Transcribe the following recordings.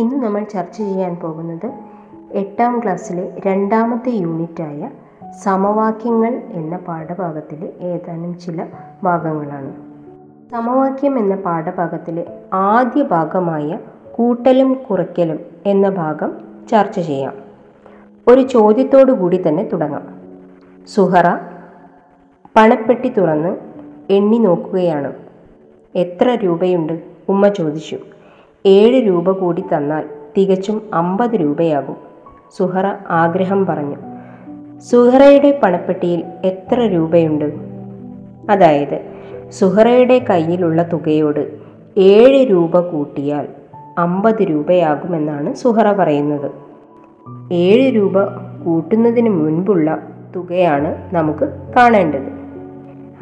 ഇന്ന് നമ്മൾ ചർച്ച ചെയ്യാൻ പോകുന്നത് എട്ടാം ക്ലാസ്സിലെ രണ്ടാമത്തെ യൂണിറ്റായ സമവാക്യങ്ങൾ എന്ന പാഠഭാഗത്തിലെ ഏതാനും ചില ഭാഗങ്ങളാണ്. സമവാക്യം എന്ന പാഠഭാഗത്തിലെ ആദ്യ ഭാഗമായ കൂട്ടലും കുറയ്ക്കലും എന്ന ഭാഗം ചർച്ച ചെയ്യാം. ഒരു ചോദ്യത്തോടു കൂടി തന്നെ തുടങ്ങാം. സുഹറ പണപ്പെട്ടി തുറന്ന് എണ്ണി നോക്കുകയാണ്. എത്ര രൂപയുണ്ട്? ഉമ്മ ചോദിച്ചു. ഏഴ് രൂപ കൂടി തന്നാൽ തികച്ചും അമ്പത് രൂപയാകും. സുഹറ ആഗ്രഹം പറഞ്ഞു. സുഹറയുടെ പണപ്പെട്ടിയിൽ എത്ര രൂപയുണ്ട്? അതായത് സുഹറയുടെ കയ്യിലുള്ള തുകയോട് ഏഴ് രൂപ കൂട്ടിയാൽ അമ്പത് രൂപയാകുമെന്നാണ് സുഹറ പറയുന്നത്. ഏഴ് രൂപ കൂട്ടുന്നതിന് മുൻപുള്ള തുകയാണ് നമുക്ക് കാണേണ്ടത്.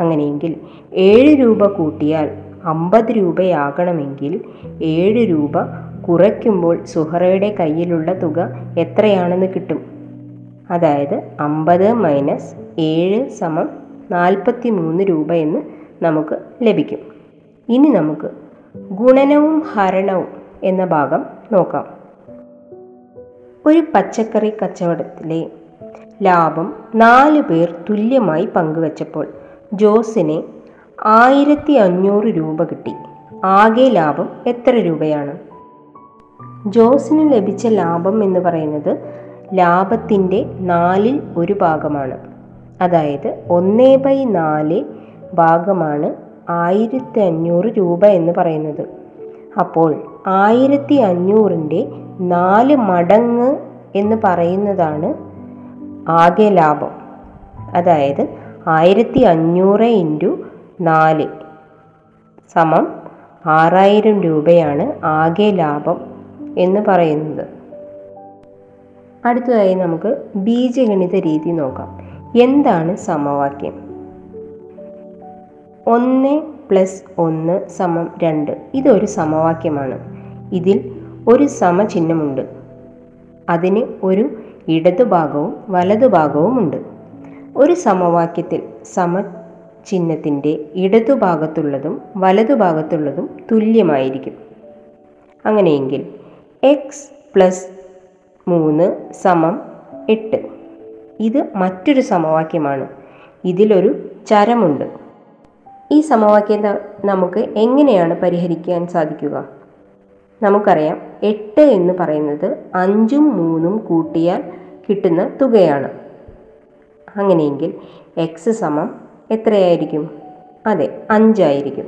അങ്ങനെയെങ്കിൽ ഏഴ് രൂപ കൂട്ടിയാൽ അമ്പത് രൂപയാകണമെങ്കിൽ ഏഴ് രൂപ കുറയ്ക്കുമ്പോൾ സുഹറയുടെ കയ്യിലുള്ള തുക എത്രയാണെന്ന് കിട്ടും? അതായത് അമ്പത് മൈനസ് ഏഴ് സമം നാൽപ്പത്തി മൂന്ന് രൂപ എന്ന് നമുക്ക് ലഭിക്കും. ഇനി നമുക്ക് ഗുണനവും ഹരണവും എന്ന ഭാഗം നോക്കാം. ഒരു പച്ചക്കറി കച്ചവടത്തിലെ ലാഭം നാല് പേർ തുല്യമായി പങ്കുവച്ചപ്പോൾ ജോസിന് ആയിരത്തി അഞ്ഞൂറ് രൂപ കിട്ടി. ആകെ ലാഭം എത്ര രൂപയാണ്? ജോസിന് ലഭിച്ച ലാഭം എന്ന് പറയുന്നത് ലാഭത്തിന്റെ നാലിൽ ഒരു ഭാഗമാണ്. അതായത് ഒന്നേ ബൈ നാല് ഭാഗമാണ് ആയിരത്തി അഞ്ഞൂറ് രൂപ എന്ന് പറയുന്നത്. അപ്പോൾ ആയിരത്തി അഞ്ഞൂറിന്റെ നാല് മടങ്ങ് എന്ന് പറയുന്നതാണ് ആകെ ലാഭം. അതായത് ആയിരത്തി അഞ്ഞൂറ് ഇന്റു നാല്. സമം ആറായിരം രൂപയാണ് ആകെ ലാഭം എന്ന് പറയുന്നത്. അടുത്തതായി നമുക്ക് ബീജഗണിത രീതി നോക്കാം. എന്താണ് സമവാക്യം? ഒന്ന് പ്ലസ് ഒന്ന് സമം രണ്ട്. ഇതൊരു സമവാക്യമാണ്. ഇതിൽ ഒരു സമചിഹ്നമുണ്ട്. അതിന് ഒരു ഇടതുഭാഗവും വലതുഭാഗവുമുണ്ട് ഒരു സമവാക്യത്തിൽ സമചിഹ്നത്തിന്റെ ഇടതുഭാഗത്തുള്ളതും വലതുഭാഗത്തുള്ളതും തുല്യമായിരിക്കും. അങ്ങനെയെങ്കിൽ എക്സ് പ്ലസ് മൂന്ന് സമം എട്ട്. ഇത് മറ്റൊരു സമവാക്യമാണ്. ഇതിലൊരു ചരമുണ്ട്. ഈ സമവാക്യം നമുക്ക് എങ്ങനെയാണ് പരിഹരിക്കാൻ സാധിക്കുക? നമുക്കറിയാം എട്ട് എന്ന് പറയുന്നത് അഞ്ചും മൂന്നും കൂട്ടിയാൽ കിട്ടുന്ന തുകയാണ്. അങ്ങനെയെങ്കിൽ എക്സ് സമം എത്രയായിരിക്കും? അതെ അഞ്ചായിരിക്കും.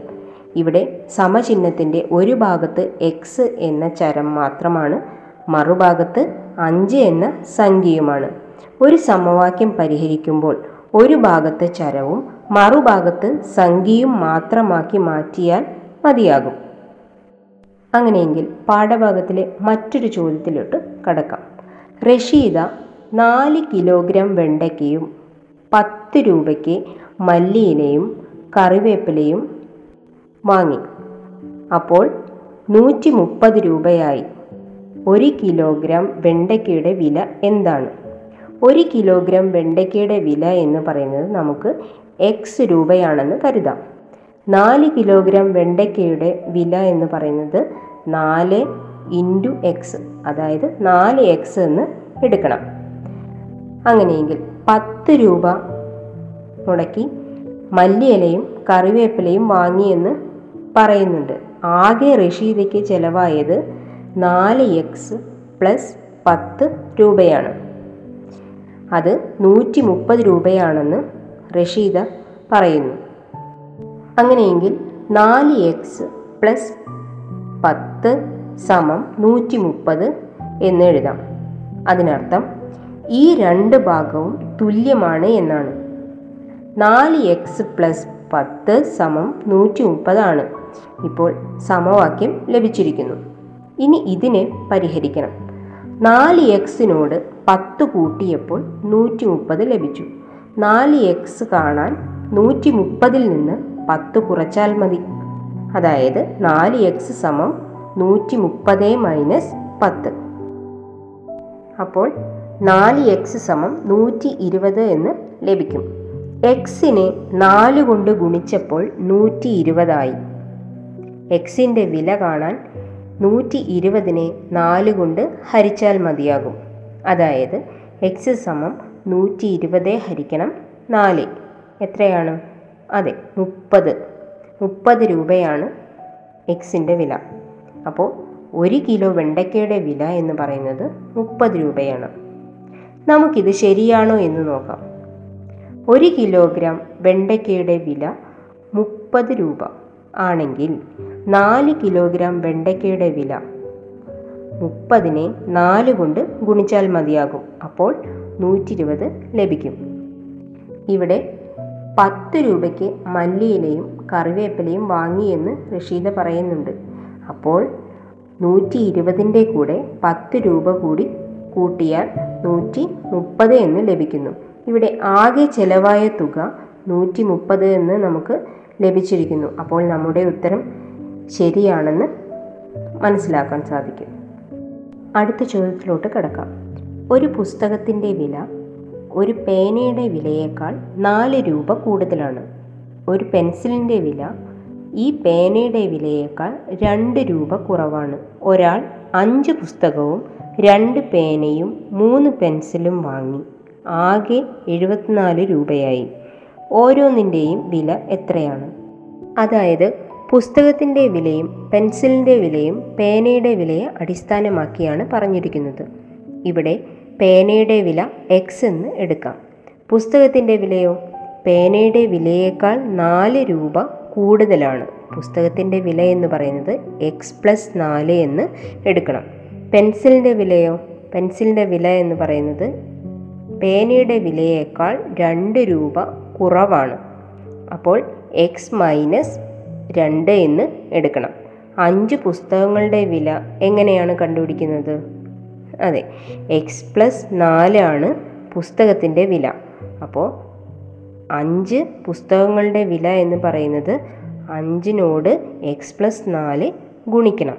ഇവിടെ സമചിഹ്നത്തിന്റെ ഒരു ഭാഗത്ത് എക്സ് എന്ന ചരം മാത്രമാണ് മറുഭാഗത്ത് അഞ്ച് എന്ന സംഖ്യയുമാണ്. ഒരു സമവാക്യം പരിഹരിക്കുമ്പോൾ ഒരു ഭാഗത്ത് ചരവും മറുഭാഗത്ത് സംഖ്യയും മാത്രമാക്കി മാറ്റിയാൽ മതിയാകും. അങ്ങനെയെങ്കിൽ പാഠഭാഗത്തിലെ മറ്റൊരു ചോദ്യത്തിലോട്ട് കടക്കാം. റഷീദ നാല് കിലോഗ്രാം വെണ്ടയ്ക്കയും പത്ത് രൂപയ്ക്ക് മല്ലിയിലയും കറിവേപ്പിലയും വാങ്ങി. അപ്പോൾ നൂറ്റി മുപ്പത് രൂപയായി. ഒരു കിലോഗ്രാം വെണ്ടയ്ക്കയുടെ വില എന്താണ്? ഒരു കിലോഗ്രാം വെണ്ടയ്ക്കയുടെ വില എന്ന് പറയുന്നത് നമുക്ക് എക്സ് രൂപയാണെന്ന് കരുതാം. നാല് കിലോഗ്രാം വെണ്ടയ്ക്കയുടെ വില എന്ന് പറയുന്നത് നാല് ഇന്റു എക്സ് അതായത് നാല് എക്സ് എന്ന് എടുക്കണം. അങ്ങനെയെങ്കിൽ പത്ത് രൂപ മുടക്കി മല്ലിയിലയും കറിവേപ്പിലയും വാങ്ങിയെന്ന് പറയുന്നുണ്ട്. ആകെ റഷീദയ്ക്ക് ചെലവായത് നാല് എക്സ് പ്ലസ് പത്ത് രൂപയാണ്. അത് നൂറ്റി മുപ്പത് രൂപയാണെന്ന് റഷീദ പറയുന്നു. അങ്ങനെയെങ്കിൽ നാല് എക്സ് പ്ലസ് പത്ത് സമം നൂറ്റി മുപ്പത് എന്ന് എഴുതാം. അതിനർത്ഥം ഈ രണ്ട് ഭാഗവും തുല്യമാണ് എന്നാണ്. നാല് എക്സ് പ്ലസ് പത്ത് സമം നൂറ്റി മുപ്പതാണ് ഇപ്പോൾ സമവാക്യം ലഭിച്ചിരിക്കുന്നു. ഇനി ഇതിനെ പരിഹരിക്കണം. നാല് എക്സിനോട് പത്ത് കൂട്ടിയപ്പോൾ നൂറ്റി മുപ്പത് ലഭിച്ചു. നാല് എക്സ് കാണാൻ നൂറ്റി മുപ്പതിൽ നിന്ന് പത്ത് കുറച്ചാൽ മതി. അതായത് നാല് എക്സ് സമം നൂറ്റി മുപ്പത് മൈനസ് പത്ത്. അപ്പോൾ നാല് എക്സ് സമം നൂറ്റി ഇരുപത് എന്ന് ലഭിക്കും. എക്സിനെ നാല് കൊണ്ട് ഗുണിച്ചപ്പോൾ നൂറ്റി ഇരുപതായി എക്സിന്റെ വില കാണാൻ നൂറ്റി ഇരുപതിനെ നാല് കൊണ്ട് ഹരിച്ചാൽ മതിയാകും. അതായത് എക്സ് സമം നൂറ്റി ഇരുപത് ഹരിക്കണം നാല്. എത്രയാണ്? അതെ മുപ്പത്. മുപ്പത് രൂപയാണ് എക്സിന്റെ വില. അപ്പോൾ ഒരു കിലോ വെണ്ടയ്ക്കയുടെ വില എന്ന് പറയുന്നത് മുപ്പത് രൂപയാണ്. നമുക്കിത് ശരിയാണോ എന്ന് നോക്കാം. ഒരു കിലോഗ്രാം വെണ്ടയ്ക്കയുടെ വില മുപ്പത് രൂപ ആണെങ്കിൽ നാല് കിലോഗ്രാം വെണ്ടയ്ക്കയുടെ വില മുപ്പതിനെ നാല് കൊണ്ട് ഗുണിച്ചാൽ മതിയാകും. അപ്പോൾ നൂറ്റി ഇരുപത് ലഭിക്കും. ഇവിടെ പത്ത് രൂപയ്ക്ക് മല്ലിയിലയും കറിവേപ്പിലയും വാങ്ങിയെന്ന് റഷീദ പറയുന്നുണ്ട്. അപ്പോൾ നൂറ്റി ഇരുപതിന്റെ കൂടെ പത്ത് രൂപ കൂടി കൂട്ടിയാൽ നൂറ്റി മുപ്പത് എന്ന് ലഭിക്കുന്നു. ഇവിടെ ആകെ ചെലവായ തുക നൂറ്റി മുപ്പത് എന്ന് നമുക്ക് ലഭിച്ചിരിക്കുന്നു. അപ്പോൾ നമ്മുടെ ഉത്തരം ശരിയാണെന്ന് മനസ്സിലാക്കാൻ സാധിക്കും. അടുത്ത ചോദ്യത്തിലോട്ട് കിടക്കാം. ഒരു പുസ്തകത്തിന്റെ വില ഒരു പേനയുടെ വിലയേക്കാൾ നാല് രൂപ കൂടുതലാണ്. ഒരു പെൻസിലിന്റെ വില ഈ പേനയുടെ വിലയേക്കാൾ രണ്ട് രൂപ കുറവാണ്. ഒരാൾ അഞ്ച് പുസ്തകവും രണ്ട് പേനയും മൂന്ന് പെൻസിലും വാങ്ങി. ആകെ എഴുപത്തിനാല് രൂപയായി. ഓരോന്നിന്റെയും വില എത്രയാണ്? അതായത് പുസ്തകത്തിന്റെ വിലയും പെൻസിലിന്റെ വിലയും പേനയുടെ വിലയെ അടിസ്ഥാനമാക്കിയാണ് പറഞ്ഞിരിക്കുന്നത്. ഇവിടെ പേനയുടെ വില എക്സ് എന്ന് എടുക്കാം. പുസ്തകത്തിന്റെ വിലയോ? പേനയുടെ വിലയേക്കാൾ നാല് രൂപ കൂടുതലാണ്. പുസ്തകത്തിന്റെ വില എന്ന് പറയുന്നത് എക്സ് പ്ലസ് നാല് എന്ന് എടുക്കണം. പെൻസിലിന്റെ വിലയോ? പെൻസിലിന്റെ വില എന്ന് പറയുന്നത് പേനയുടെ വിലയേക്കാൾ രണ്ട് രൂപ കുറവാണ്. അപ്പോൾ എക്സ് മൈനസ് രണ്ട് എന്ന് എടുക്കണം. അഞ്ച് പുസ്തകങ്ങളുടെ വില എങ്ങനെയാണ് കണ്ടുപിടിക്കുന്നത്? അതെ എക്സ് പ്ലസ് നാലാണ് പുസ്തകത്തിന്റെ വില. അപ്പോൾ അഞ്ച് പുസ്തകങ്ങളുടെ വില എന്ന് പറയുന്നത് അഞ്ചിനോട് എക്സ് പ്ലസ് നാല് ഗുണിക്കണം.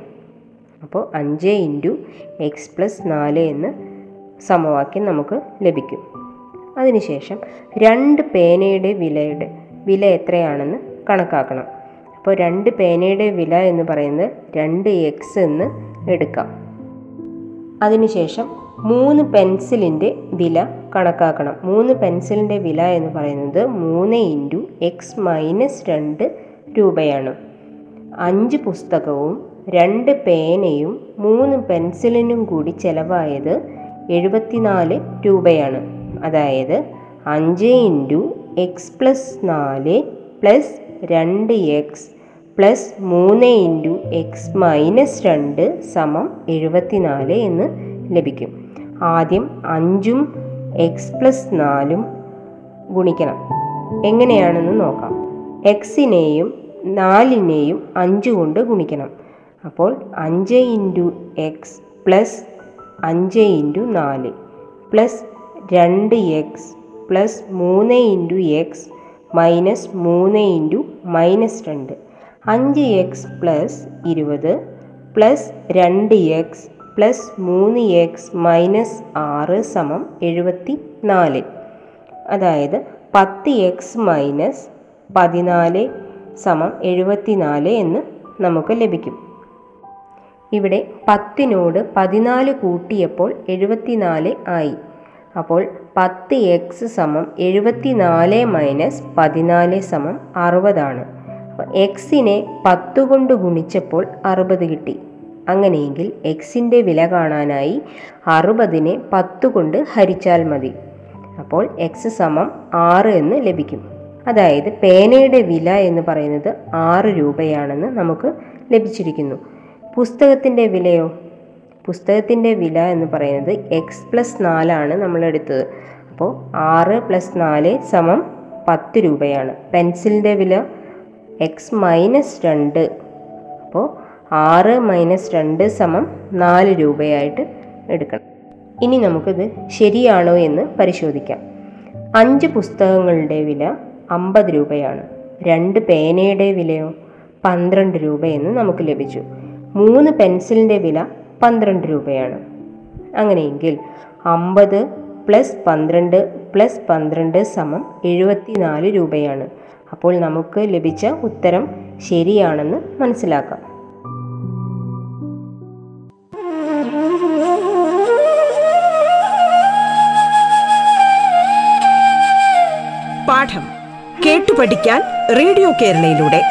അപ്പോൾ അഞ്ച് ഇന്റു എക്സ് പ്ലസ് നാല് എന്ന് സമവാക്യം നമുക്ക് ലഭിക്കും. അതിനുശേഷം രണ്ട് പേനയുടെ വിലയുടെ വില എത്രയാണെന്ന് കണക്കാക്കണം. അപ്പോൾ രണ്ട് പേനയുടെ വില എന്ന് പറയുന്നത് രണ്ട് എക്സ് എന്ന് എടുക്കാം. അതിനുശേഷം മൂന്ന് പെൻസിലിന്റെ വില കണക്കാക്കണം. മൂന്ന് പെൻസിലിന്റെ വില എന്ന് പറയുന്നത് മൂന്ന് ഇന്റു എക്സ് മൈനസ് രണ്ട് രൂപയാണ്. അഞ്ച് പുസ്തകവും രണ്ട് പേനയും മൂന്ന് പെൻസിലിനും കൂടി ചിലവായത് എഴുപത്തിനാല് രൂപയാണ്. അതായത് അഞ്ച് ഇന്റു എക്സ് പ്ലസ് നാല് പ്ലസ് രണ്ട് എക്സ് പ്ലസ് മൂന്ന് ഇന്റു എക്സ് മൈനസ് രണ്ട് സമം എഴുപത്തിനാല് എന്ന് ലഭിക്കും. ആദ്യം അഞ്ചും എക്സ് പ്ലസ് നാലും ഗുണിക്കണം. എങ്ങനെയാണെന്ന് നോക്കാം. എക്സിനെയും നാലിനെയും അഞ്ച് കൊണ്ട് ഗുണിക്കണം. അപ്പോൾ അഞ്ച് ഇന്റു എക്സ് പ്ലസ് അഞ്ച് ഇന്റു നാല് പ്ലസ് രണ്ട് എക്സ് പ്ലസ് മൂന്ന് ഇന്റു എക്സ് മൈനസ് മൂന്ന് ഇന്റു മൈനസ് രണ്ട്. അഞ്ച് എക്സ് പ്ലസ് ഇരുപത് പ്ലസ് രണ്ട് എക്സ് പ്ലസ് മൂന്ന് എക്സ് മൈനസ് ആറ് സമം എഴുപത്തി നാല്. അതായത് പത്ത് എക്സ് മൈനസ് പതിനാല് സമം എഴുപത്തിനാല് എന്ന് നമുക്ക് ലഭിക്കും. ഇവിടെ പത്തിനോട് പതിനാല് കൂട്ടിയപ്പോൾ എഴുപത്തിനാല് ആയി. അപ്പോൾ പത്ത് എക്സ് സമം എഴുപത്തിനാല് മൈനസ് പതിനാല് സമം അറുപതാണ് എക്സിനെ പത്ത് കൊണ്ട് ഗുണിച്ചപ്പോൾ അറുപത് കിട്ടി. അങ്ങനെയെങ്കിൽ എക്സിന്റെ വില കാണാനായി അറുപതിനെ പത്ത് കൊണ്ട് ഹരിച്ചാൽ മതി. അപ്പോൾ എക്സ് സമം ആറ് എന്ന് ലഭിക്കും. അതായത് പേനയുടെ വില എന്ന് പറയുന്നത് ആറ് രൂപയാണെന്ന് നമുക്ക് ലഭിച്ചിരിക്കുന്നു. പുസ്തകത്തിന്റെ വിലയോ? പുസ്തകത്തിന്റെ വില എന്ന് പറയുന്നത് എക്സ് പ്ലസ് നാലാണ് നമ്മൾ എടുത്തത്. അപ്പോൾ ആറ് പ്ലസ് നാല് സമം പത്ത് രൂപയാണ്. പെൻസിലിന്റെ വില എക്സ് മൈനസ് രണ്ട്. അപ്പോൾ ആറ് മൈനസ് രണ്ട് സമം നാല് രൂപയായിട്ട് എടുക്കണം. ഇനി നമുക്കിത് ശരിയാണോ എന്ന് പരിശോധിക്കാം. അഞ്ച് പുസ്തകങ്ങളുടെ വില അമ്പത് രൂപയാണ്. രണ്ട് പേനയുടെ വിലയോ? പന്ത്രണ്ട് രൂപയെന്ന് നമുക്ക് ലഭിച്ചു. മൂന്ന് പെൻസിലിന്റെ വില പന്ത്രണ്ട് രൂപയാണ്. അങ്ങനെയെങ്കിൽ അമ്പത് പ്ലസ് പന്ത്രണ്ട് പ്ലസ് പന്ത്രണ്ട് സമം എഴുപത്തി നാല് രൂപയാണ്. അപ്പോൾ നമുക്ക് ലഭിച്ച ഉത്തരം ശരിയാണെന്ന് മനസ്സിലാക്കാം. പാഠം കേട്ടു പഠിക്കാൻ റേഡിയോ കേരളയിലൂടെ.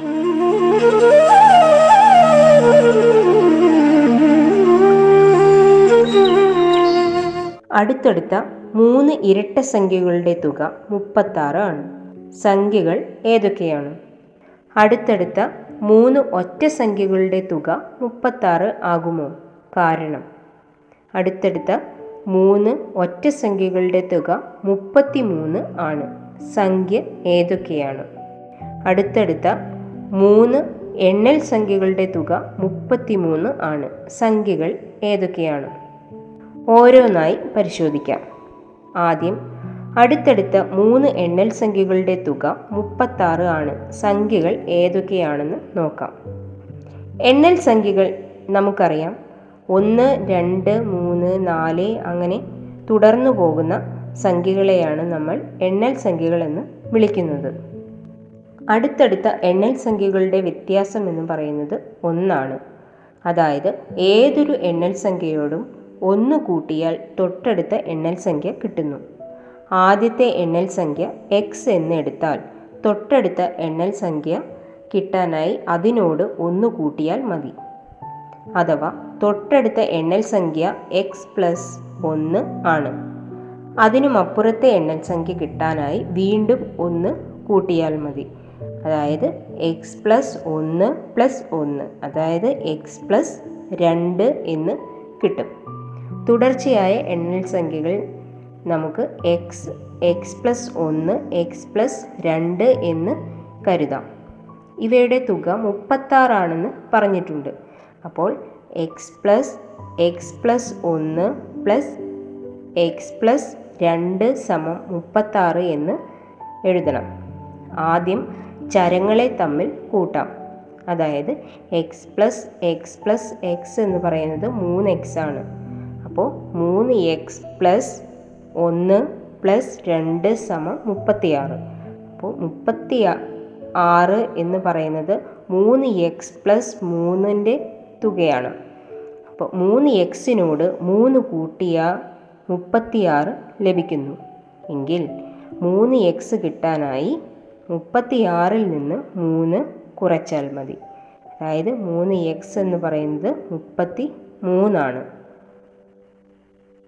അടുത്തടുത്ത മൂന്ന് ഇരട്ട സംഖ്യകളുടെ തുക മുപ്പത്താറ് ആണ്. സംഖ്യകൾ ഏതൊക്കെയാണ്? അടുത്തടുത്ത മൂന്ന് ഒറ്റ സംഖ്യകളുടെ തുക മുപ്പത്താറ് ആകുമോ? കാരണം അടുത്തടുത്ത മൂന്ന് ഒറ്റ സംഖ്യകളുടെ തുക മുപ്പത്തി മൂന്ന് ആണ്. സംഖ്യ ഏതൊക്കെയാണ്? അടുത്തടുത്ത മൂന്ന് എണ്ണൽ സംഖ്യകളുടെ തുക മുപ്പത്തിമൂന്ന് ആണ്. സംഖ്യകൾ ഏതൊക്കെയാണ്? ഓരോന്നായി പരിശോധിക്കാം. ആദ്യം അടുത്തടുത്ത മൂന്ന് എണ്ണൽ സംഖ്യകളുടെ തുക മുപ്പത്താറ് ആണ്. സംഖ്യകൾ ഏതൊക്കെയാണെന്ന് നോക്കാം. എണ്ണൽ സംഖ്യകൾ നമുക്കറിയാം. ഒന്ന് രണ്ട് മൂന്ന് നാല് അങ്ങനെ തുടർന്നു പോകുന്ന സംഖ്യകളെയാണ് നമ്മൾ എണ്ണൽ സംഖ്യകൾ എന്ന് വിളിക്കുന്നത്. അടുത്തടുത്ത എണ്ണൽ സംഖ്യകളുടെ വ്യത്യാസം എന്ന് പറയുന്നത് ഒന്നാണ്. അതായത് ഏതൊരു എണ്ണൽ സംഖ്യയോടും ഒന്ന് കൂട്ടിയാൽ തൊട്ടടുത്ത എണ്ണൽ സംഖ്യ കിട്ടുന്നു. ആദ്യത്തെ എണ്ണൽ സംഖ്യ എക്സ് എന്ന് എടുത്താൽ തൊട്ടടുത്ത എണ്ണൽ സംഖ്യ കിട്ടാനായി അതിനോട് ഒന്ന് കൂട്ടിയാൽ മതി. അഥവാ തൊട്ടടുത്ത എണ്ണൽ സംഖ്യ എക്സ് പ്ലസ് ഒന്ന് ആണ്. അതിനുമപ്പുറത്തെ എണ്ണൽ സംഖ്യ കിട്ടാനായി വീണ്ടും ഒന്ന് കൂട്ടിയാൽ മതി. അതായത് എക്സ് പ്ലസ് ഒന്ന് പ്ലസ് ഒന്ന്. അതായത് എക്സ് പ്ലസ് രണ്ട് എന്ന് കിട്ടും. തുടർച്ചയായ എണ്ണൽ സംഖ്യകൾ നമുക്ക് എക്സ് എക്സ് പ്ലസ് ഒന്ന് എക്സ് പ്ലസ് രണ്ട് എന്ന് കരുതാം. ഇവയുടെ തുക മുപ്പത്താറാണെന്ന് പറഞ്ഞിട്ടുണ്ട്. അപ്പോൾ എക്സ് പ്ലസ് എക്സ് പ്ലസ് ഒന്ന് പ്ലസ് എക്സ് പ്ലസ് രണ്ട് സമം മുപ്പത്താറ് എന്ന് എഴുതണം. ആദ്യം ചരങ്ങളെ തമ്മിൽ കൂട്ടാം. അതായത് x plus x plus x എന്ന് പറയുന്നത് മൂന്ന് എക്സ് ആണ്. അപ്പോൾ മൂന്ന് എക്സ് പ്ലസ് ഒന്ന് പ്ലസ് രണ്ട് സമം മുപ്പത്തിയാറ്. അപ്പോൾ മുപ്പത്തി ആറ് എന്ന് പറയുന്നത് മൂന്ന് എക്സ് പ്ലസ് മൂന്നിന്റെ തുകയാണ്. അപ്പോൾ മൂന്ന് എക്സിനോട് മൂന്ന് കൂട്ടിയ മുപ്പത്തിയാറ് ലഭിക്കുന്നു. എങ്കിൽ മൂന്ന് എക്സ് കിട്ടാനായി മുപ്പത്തിയാറിൽ നിന്ന് മൂന്ന് കുറച്ചാൽ മതി. അതായത് മൂന്ന് എക്സ് എന്ന് പറയുന്നത് മുപ്പത്തി മൂന്നാണ്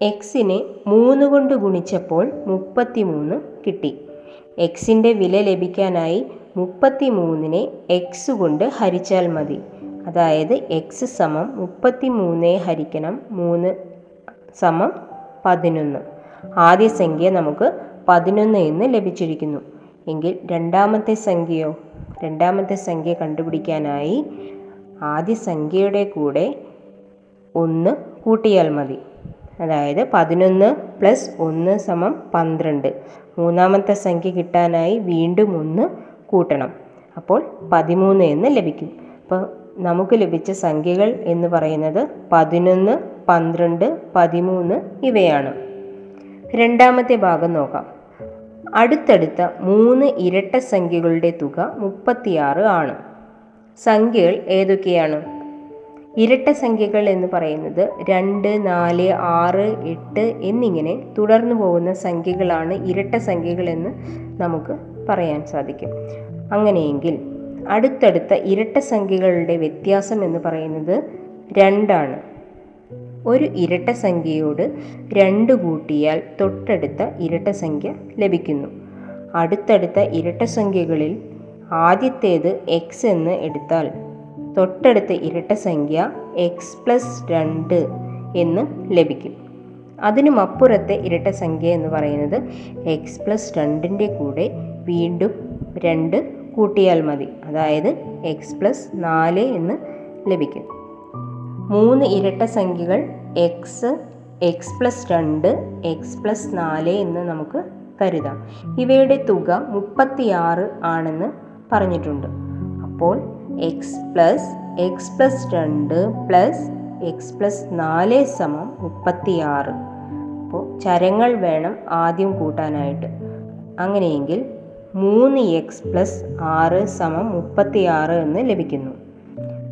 എക്സിനെ മൂന്ന് കൊണ്ട് ഗുണിച്ചപ്പോൾ മുപ്പത്തി മൂന്ന് കിട്ടി എക്സിന്റെ വില ലഭിക്കാനായി മുപ്പത്തി മൂന്നിനെ എക്സ് കൊണ്ട് ഹരിച്ചാൽ മതി. അതായത് എക്സ് സമം മുപ്പത്തി മൂന്ന് ഹരിക്കണം മൂന്ന് സമം പതിനൊന്ന്. ആദ്യ സംഖ്യ നമുക്ക് പതിനൊന്ന് എന്ന് ലഭിച്ചിരിക്കുന്നു. എങ്കിൽ രണ്ടാമത്തെ സംഖ്യയോ രണ്ടാമത്തെ സംഖ്യ കണ്ടുപിടിക്കാനായി ആദ്യ സംഖ്യയുടെ കൂടെ ഒന്ന് കൂട്ടിയാൽ മതി. അതായത് പതിനൊന്ന് പ്ലസ് ഒന്ന് സമം പന്ത്രണ്ട്. മൂന്നാമത്തെ സംഖ്യ കിട്ടാനായി വീണ്ടും ഒന്ന് കൂട്ടണം. അപ്പോൾ പതിമൂന്ന് എന്ന് ലഭിക്കും. അപ്പോൾ നമുക്ക് ലഭിച്ച സംഖ്യകൾ എന്ന് പറയുന്നത് പതിനൊന്ന് പന്ത്രണ്ട് പതിമൂന്ന് ഇവയാണ്. രണ്ടാമത്തെ ഭാഗം നോക്കാം. അടുത്തടുത്ത മൂന്ന് ഇരട്ട സംഖ്യകളുടെ തുക മുപ്പത്തിയാറ് ആണ്. സംഖ്യകൾ ഏതൊക്കെയാണ്? ഇരട്ട സംഖ്യകൾ എന്ന് പറയുന്നത് രണ്ട് നാല് ആറ് എട്ട് എന്നിങ്ങനെ തുടർന്നു പോകുന്ന സംഖ്യകളാണ് ഇരട്ട സംഖ്യകൾ എന്ന് നമുക്ക് പറയാൻ സാധിക്കും. അങ്ങനെയെങ്കിൽ അടുത്തടുത്ത ഇരട്ട സംഖ്യകളുടെ വ്യത്യാസം എന്ന് പറയുന്നത് രണ്ടാണ്. ഒരു ഇരട്ട സംഖ്യയോട് രണ്ട് കൂട്ടിയാൽ തൊട്ടടുത്ത ഇരട്ട സംഖ്യ ലഭിക്കുന്നു. അടുത്തടുത്ത ഇരട്ട സംഖ്യകളിൽ ആദ്യത്തേത് എക്സ് എന്ന് എടുത്താൽ തൊട്ടടുത്ത ഇരട്ട സംഖ്യ എക്സ് പ്ലസ് രണ്ട് എന്ന് ലഭിക്കും. അതിനും അപ്പുറത്തെ ഇരട്ട സംഖ്യ എന്ന് പറയുന്നത് എക്സ് പ്ലസ് രണ്ടിന്റെ കൂടെ വീണ്ടും രണ്ട് കൂട്ടിയാൽ മതി. അതായത് എക്സ് പ്ലസ് നാല് എന്ന് ലഭിക്കും. മൂന്ന് ഇരട്ട സംഖ്യകൾ എക്സ് എക്സ് പ്ലസ് രണ്ട് എക്സ് പ്ലസ് നാല് എന്ന് നമുക്ക് കരുതാം. ഇവയുടെ തുക മുപ്പത്തിയാറ് ആണെന്ന് പറഞ്ഞിട്ടുണ്ട്. അപ്പോൾ എക്സ് പ്ലസ് എക്സ് പ്ലസ് രണ്ട് പ്ലസ് എക്സ് പ്ലസ് നാല് സമം മുപ്പത്തിയാറ്. അപ്പോൾ ചരങ്ങൾ വേണം ആദ്യം കൂട്ടാനായിട്ട്. അങ്ങനെയെങ്കിൽ മൂന്ന് എക്സ് പ്ലസ് ആറ് സമം മുപ്പത്തിയാറ് എന്ന് ലഭിക്കുന്നു.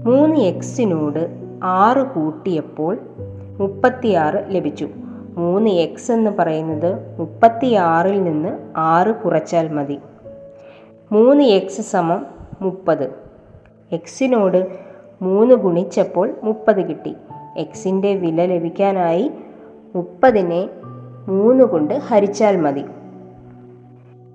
മൂന്ന് എക്സിനോട് ആറ് കൂട്ടിയപ്പോൾ മുപ്പത്തിയാറ് ലഭിച്ചു. മൂന്ന് എക്സ് എന്ന് പറയുന്നത് മുപ്പത്തിയാറിൽ നിന്ന് ആറ് കുറച്ചാൽ മതി. മൂന്ന് എക്സ് സമം മുപ്പത്. എക്സിനോട് മൂന്ന് ഗുണിച്ചപ്പോൾ മുപ്പത് കിട്ടി. എക്സിന്റെ വില ലഭിക്കാനായി മുപ്പതിനെ മൂന്ന് കൊണ്ട് ഹരിച്ചാൽ മതി.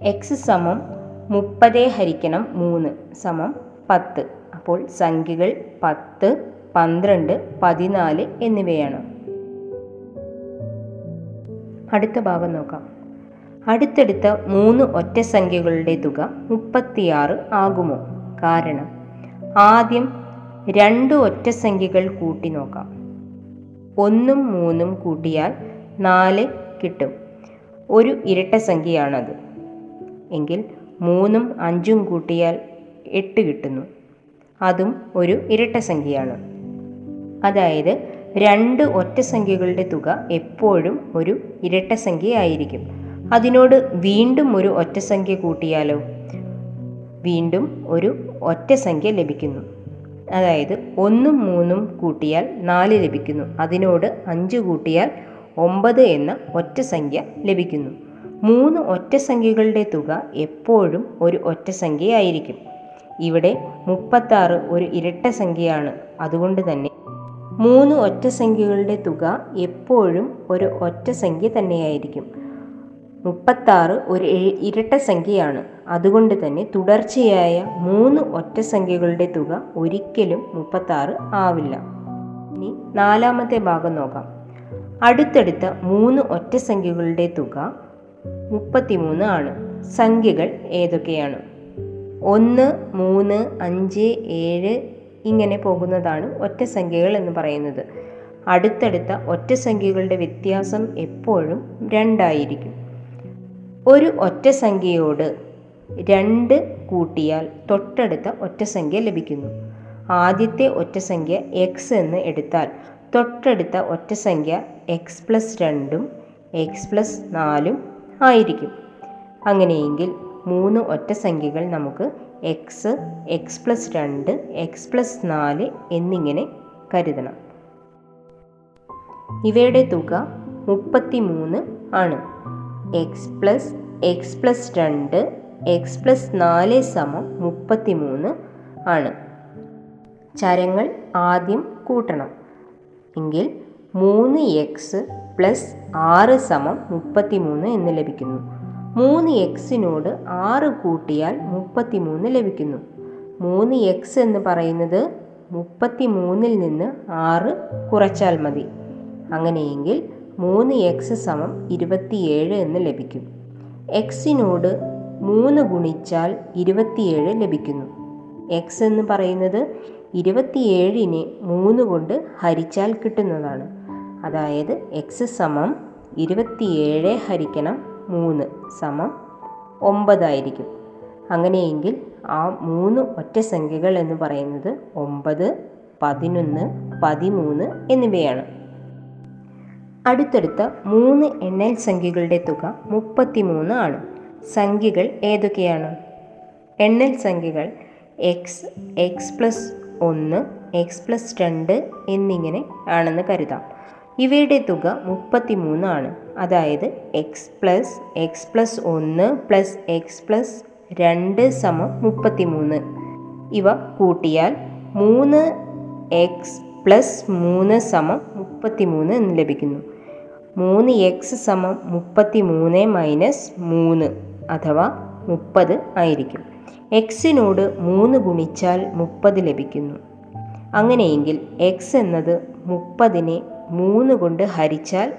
എക്സ് സമം മുപ്പതേ ഹരിക്കണം മൂന്ന് സമം പത്ത്. അപ്പോൾ സംഖ്യകൾ പത്ത് പന്ത്രണ്ട് പതിനാല് എന്നിവയാണ്. അടുത്ത ഭാഗം നോക്കാം. അടുത്തടുത്ത മൂന്ന് ഒറ്റ സംഖ്യകളുടെ തുക മുപ്പത്തിയാറ് ആകുമോ? കാരണം ആദ്യം രണ്ട് ഒറ്റ സംഖ്യകൾ കൂട്ടി നോക്കാം. ഒന്നും മൂന്നും കൂട്ടിയാൽ നാല് കിട്ടും. ഒരു ഇരട്ട സംഖ്യയാണത്. എങ്കിൽ മൂന്നും അഞ്ചും കൂട്ടിയാൽ എട്ട് കിട്ടുന്നു. അതും ഒരു ഇരട്ട സംഖ്യയാണ്. അതായത് രണ്ട് ഒറ്റ സംഖ്യകളുടെ തുക എപ്പോഴും ഒരു ഇരട്ട സംഖ്യയായിരിക്കും. അതിനോട് വീണ്ടും ഒരു ഒറ്റ സംഖ്യ കൂട്ടിയാലോ? വീണ്ടും ഒരു ഒറ്റ സംഖ്യ ലഭിക്കുന്നു. അതായത് ഒന്നും മൂന്നും കൂട്ടിയാൽ നാല് ലഭിക്കുന്നു. അതിനോട് അഞ്ച് കൂട്ടിയാൽ ഒമ്പത് എന്ന ഒറ്റ സംഖ്യ ലഭിക്കുന്നു. മൂന്ന് ഒറ്റ സംഖ്യകളുടെ തുക എപ്പോഴും ഒരു ഒറ്റ സംഖ്യയായിരിക്കും. ഇവിടെ മുപ്പത്താറ് ഒരു ഇരട്ട സംഖ്യയാണ്. അതുകൊണ്ട് തന്നെ മൂന്ന് ഒറ്റ സംഖ്യകളുടെ തുക എപ്പോഴും ഒരു ഒറ്റ സംഖ്യ തന്നെയായിരിക്കും. മുപ്പത്താറ് ഒരു ഇരട്ട സംഖ്യയാണ്. അതുകൊണ്ട് തന്നെ തുടർച്ചയായ മൂന്ന് ഒറ്റ സംഖ്യകളുടെ തുക ഒരിക്കലും മുപ്പത്താറ് ആവില്ല. ഇനി നാലാമത്തെ ഭാഗം നോക്കാം. അടുത്തടുത്ത മൂന്ന് ഒറ്റ സംഖ്യകളുടെ തുക മുപ്പത്തിമൂന്ന് ആണ്. സംഖ്യകൾ ഏതൊക്കെയാണ്? ഒന്ന് മൂന്ന് അഞ്ച് ഏഴ് ഇങ്ങനെ പോകുന്നതാണ് ഒറ്റ സംഖ്യകൾ എന്ന് പറയുന്നത്. അടുത്തടുത്ത ഒറ്റ സംഖ്യകളുടെ വ്യത്യാസം എപ്പോഴും രണ്ടായിരിക്കും. ഒരു ഒറ്റ സംഖ്യയോട് രണ്ട് കൂട്ടിയാൽ തൊട്ടടുത്ത ഒറ്റ സംഖ്യ ലഭിക്കുന്നു. ആദ്യത്തെ ഒറ്റ സംഖ്യ എക്സ് എന്ന് എടുത്താൽ തൊട്ടടുത്ത ഒറ്റ സംഖ്യ എക്സ് പ്ലസ് രണ്ടും എക്സ് പ്ലസ് നാലും ആയിരിക്കും. അങ്ങനെയെങ്കിൽ മൂന്ന് ഒറ്റ സംഖ്യകൾ നമുക്ക് എക്സ് എക്സ് പ്ലസ് രണ്ട് എക്സ് പ്ലസ് നാല് എന്നിങ്ങനെ കരുതണം. ഇവയുടെ തുക മുപ്പത്തി മൂന്ന് ആണ്. എക്സ് പ്ലസ് എക്സ് പ്ലസ് രണ്ട് എക്സ് പ്ലസ് നാല് സമം മുപ്പത്തി മൂന്ന് ആണ്. ചരങ്ങൾ ആദ്യം കൂട്ടണം. എങ്കിൽ മൂന്ന് എക്സ് പ്ലസ് ആറ് സമം മുപ്പത്തി മൂന്ന് എന്ന് ലഭിക്കുന്നു. മൂന്ന് എക്സിനോട് ആറ് കൂട്ടിയാൽ മുപ്പത്തി മൂന്ന് ലഭിക്കുന്നു. മൂന്ന് എക്സ് എന്ന് പറയുന്നത് മുപ്പത്തി മൂന്നിൽ നിന്ന് ആറ് കുറച്ചാൽ മതി. അങ്ങനെയെങ്കിൽ മൂന്ന് എക്സ് സമം ഇരുപത്തിയേഴ് എന്ന് ലഭിക്കും. എക്സിനോട് മൂന്ന് ഗുണിച്ചാൽ ഇരുപത്തിയേഴ് ലഭിക്കുന്നു. എക്സ് എന്ന് പറയുന്നത് ഇരുപത്തിയേഴിനെ മൂന്ന് കൊണ്ട് ഹരിച്ചാൽ കിട്ടുന്നതാണ്. അതായത് എക്സ് സമം ഇരുപത്തിയേഴ് ഹരിക്കണം മൂന്ന്. സമം ഒമ്പതായിരിക്കും. അങ്ങനെയെങ്കിൽ ആ മൂന്ന് ഒറ്റ സംഖ്യകൾ എന്ന് പറയുന്നത് ഒമ്പത് പതിനൊന്ന് പതിമൂന്ന് എന്നിവയാണ്. അടുത്തടുത്ത മൂന്ന് എണ്ണൽ സംഖ്യകളുടെ തുക മുപ്പത്തിമൂന്ന് ആണ്. സംഖ്യകൾ ഏതൊക്കെയാണ്? എണ്ണൽ സംഖ്യകൾ എക്സ് എക്സ് പ്ലസ് ഒന്ന് എക്സ് പ്ലസ് രണ്ട് എന്നിങ്ങനെ ആണെന്ന് കരുതാം. ഇവയുടെ തുക മുപ്പത്തിമൂന്ന് ആണ് അതായത് എക്സ് പ്ലസ് എക്സ് പ്ലസ് ഒന്ന് പ്ലസ് എക്സ് പ്ലസ് രണ്ട് സമം മുപ്പത്തിമൂന്ന്. ഇവ കൂട്ടിയാൽ മൂന്ന് എക്സ് പ്ലസ് മൂന്ന് സമം മുപ്പത്തിമൂന്ന് എന്ന് ലഭിക്കുന്നു. മൂന്ന് എക്സ് സമം മുപ്പത്തി മൂന്ന് മൈനസ് മൂന്ന് അഥവാ മുപ്പത് ആയിരിക്കും. എക്സിനോട് മൂന്ന് ഗുണിച്ചാൽ മുപ്പത് ലഭിക്കുന്നു. അങ്ങനെയെങ്കിൽ എക്സ് എന്നത് മുപ്പതിനെ മൂന്ന് കൊണ്ട് ഹരിച്ചാൽ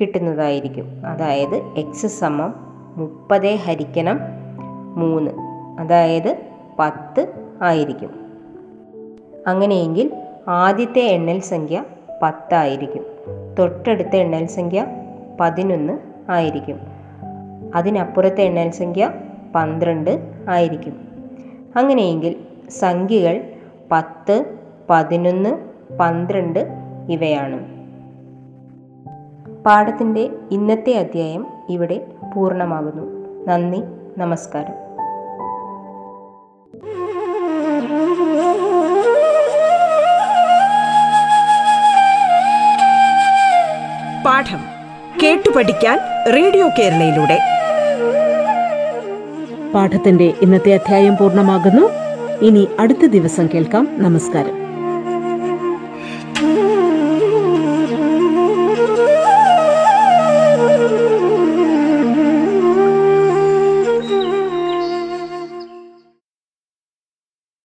കിട്ടുന്നതായിരിക്കും. അതായത് എക്സ് സമം മുപ്പത് ഹരിക്കണം മൂന്ന്. അതായത് പത്ത് ആയിരിക്കും. അങ്ങനെയെങ്കിൽ ആദ്യത്തെ എണ്ണൽ സംഖ്യ പത്തായിരിക്കും. തൊട്ടടുത്ത എണ്ണൽ സംഖ്യ പതിനൊന്ന് ആയിരിക്കും. അതിനപ്പുറത്തെ എണ്ണൽ സംഖ്യ പന്ത്രണ്ട് ആയിരിക്കും. അങ്ങനെയെങ്കിൽ സംഖ്യകൾ പത്ത് പതിനൊന്ന് പന്ത്രണ്ട് ഇവയാണ്. പാഠത്തിന്റെ ഇന്നത്തെ അധ്യായം ഇവിടെ പൂർണമാകുന്നു. നന്ദി നമസ്കാരം. പാഠം കേട്ടു പഠിക്കാൻ റേഡിയോ കേരളയിലൂടെ. പാഠത്തിന്റെ ഇന്നത്തെ അധ്യായം പൂർണമാകുന്നു. ഇനി അടുത്ത ദിവസം കേൾക്കാം. നമസ്കാരം.